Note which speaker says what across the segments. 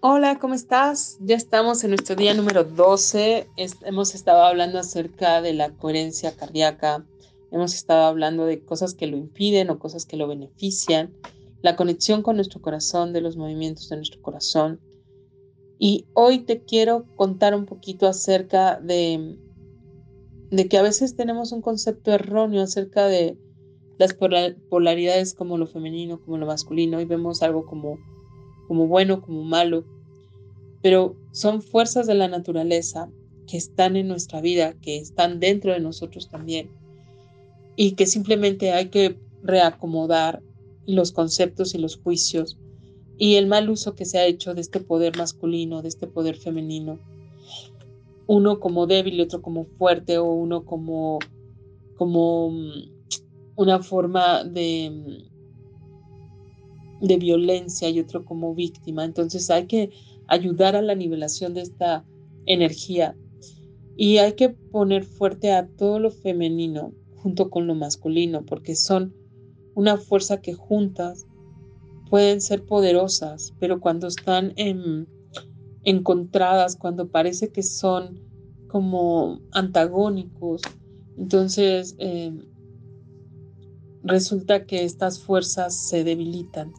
Speaker 1: Hola, ¿cómo estás? Ya estamos en nuestro día número 12. hemos estado hablando acerca de la coherencia cardíaca. Hemos estado hablando de cosas que lo impiden o cosas que lo benefician. La conexión con nuestro corazón, de los movimientos de nuestro corazón. Y hoy te quiero contar un poquito acerca de, de que a veces tenemos un concepto erróneo acerca de las polaridades como lo femenino, como lo masculino, y vemos algo como como bueno, como malo, pero son fuerzas de la naturaleza que están en nuestra vida, que están dentro de nosotros también, y que simplemente hay que reacomodar los conceptos y los juicios y el mal uso que se ha hecho de este poder masculino, de este poder femenino, uno como débil y otro como fuerte, o uno como, como mm, una forma de de violencia y otro como víctima. Entonces hay que ayudar a la nivelación de esta energía y hay que poner fuerte a todo lo femenino junto con lo masculino porque son una fuerza que juntas pueden ser poderosas, pero cuando están encontradas, cuando parece que son como antagónicos, entonces eh, resulta que estas fuerzas se debilitan.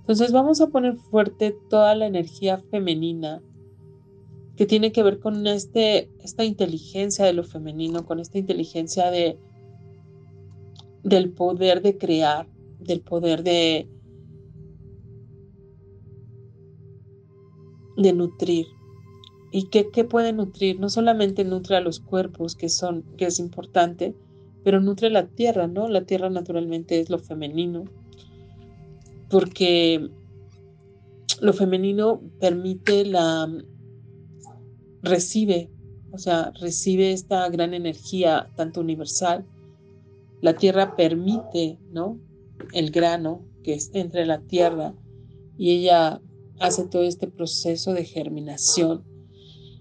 Speaker 1: Entonces vamos a poner fuerte toda la energía femenina que tiene que ver con este, esta inteligencia de lo femenino, con esta inteligencia de, del poder de crear, del poder de, de nutrir. ¿Y qué, qué, puede nutrir? No solamente nutre a los cuerpos, que, son, que es importante, pero nutre la tierra, ¿no? La tierra naturalmente es lo femenino porque lo femenino permite la, recibe, o sea, recibe esta gran energía tanto universal. La tierra permite, ¿no? El grano que es entre la tierra y ella hace todo este proceso de germinación.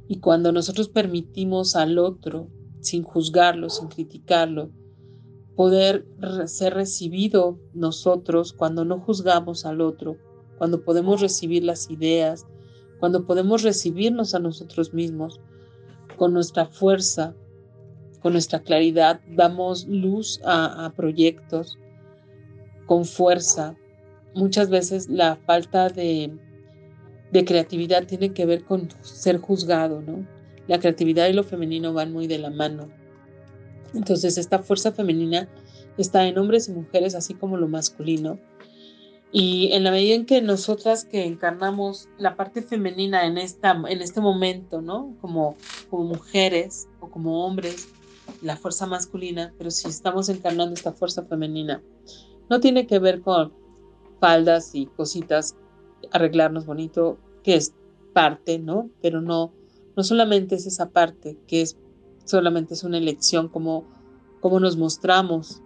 Speaker 1: Y cuando nosotros permitimos al otro, sin juzgarlo, sin criticarlo, poder ser recibido nosotros cuando no juzgamos al otro, cuando podemos recibir las ideas, cuando podemos recibirnos a nosotros mismos con nuestra fuerza, con nuestra claridad, damos luz a, proyectos con fuerza. Muchas veces la falta de, de creatividad tiene que ver con ser juzgado, ¿no? La creatividad y lo femenino van muy de la mano. Entonces esta fuerza femenina está en hombres y mujeres, así como lo masculino. Y en la medida en que nosotras que encarnamos la parte femenina en, esta, en este momento, ¿no? Como, como mujeres o como hombres, la fuerza masculina, pero si estamos encarnando esta fuerza femenina, no tiene que ver con faldas y cositas, arreglarnos bonito, que es parte, ¿no? Pero no, no solamente es esa parte, que es solamente es una elección, como, nos mostramos,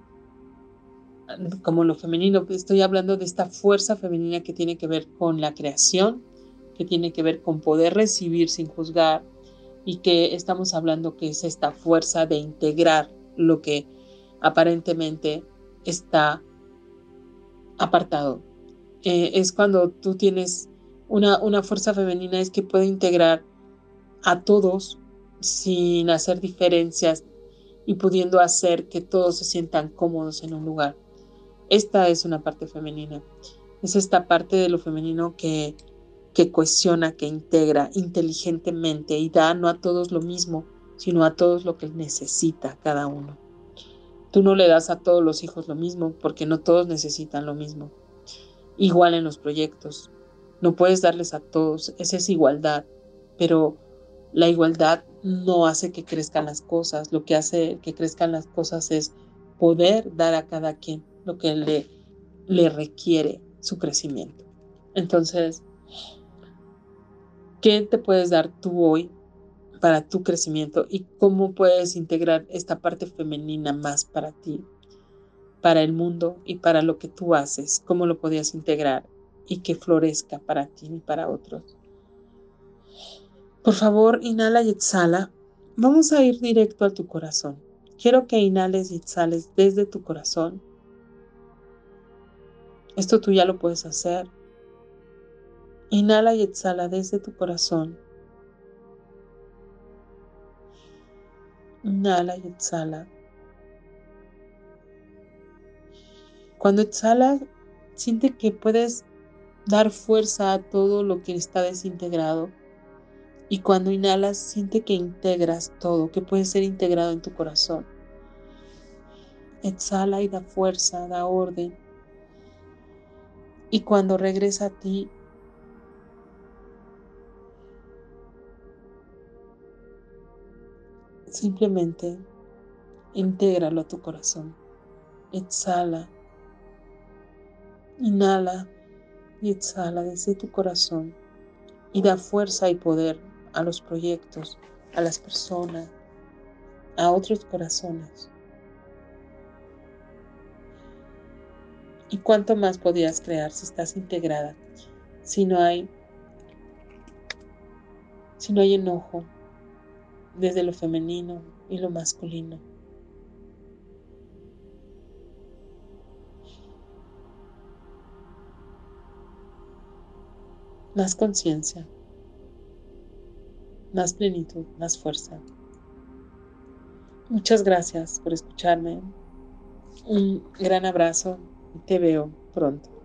Speaker 1: como lo femenino. Estoy hablando de esta fuerza femenina que tiene que ver con la creación, que tiene que ver con poder recibir sin juzgar y que estamos hablando que es esta fuerza de integrar lo que aparentemente está apartado. Eh, es cuando tú tienes una, una fuerza femenina, es que puede integrar a todos sin hacer diferencias y pudiendo hacer que todos se sientan cómodos en un lugar. Esta es una parte femenina. Es esta parte de lo femenino que, que cohesiona, que integra inteligentemente y da no a todos lo mismo, sino a todos lo que necesita cada uno. Tú no le das a todos los hijos lo mismo porque no todos necesitan lo mismo. Igual en los proyectos. No puedes darles a todos, esa es igualdad, pero la igualdad no hace que crezcan las cosas, lo que hace que crezcan las cosas es poder dar a cada quien lo que le, requiere su crecimiento. Entonces, ¿qué te puedes dar tú hoy para tu crecimiento y cómo puedes integrar esta parte femenina más para ti, para el mundo y para lo que tú haces? ¿Cómo lo podías integrar y que florezca para ti y para otros? Por favor, inhala y exhala. Vamos a ir directo a tu corazón. Quiero que inhales y exhales desde tu corazón. Esto tú ya lo puedes hacer. Inhala y exhala desde tu corazón. Inhala y exhala. Cuando exhalas, siente que puedes dar fuerza a todo lo que está desintegrado. Y cuando inhalas, siente que integras todo, que puede ser integrado en tu corazón. Exhala y da fuerza, da orden. Y cuando regresa a ti, simplemente intégralo a tu corazón. Exhala. Inhala y exhala desde tu corazón y da fuerza y poder a los proyectos, a las personas, a otros corazones. ¿Y cuánto más podrías crear si estás integrada? Si no hay si no hay enojo desde lo femenino y lo masculino. Más conciencia, más plenitud, más fuerza. Muchas gracias por escucharme. Un gran abrazo te veo pronto.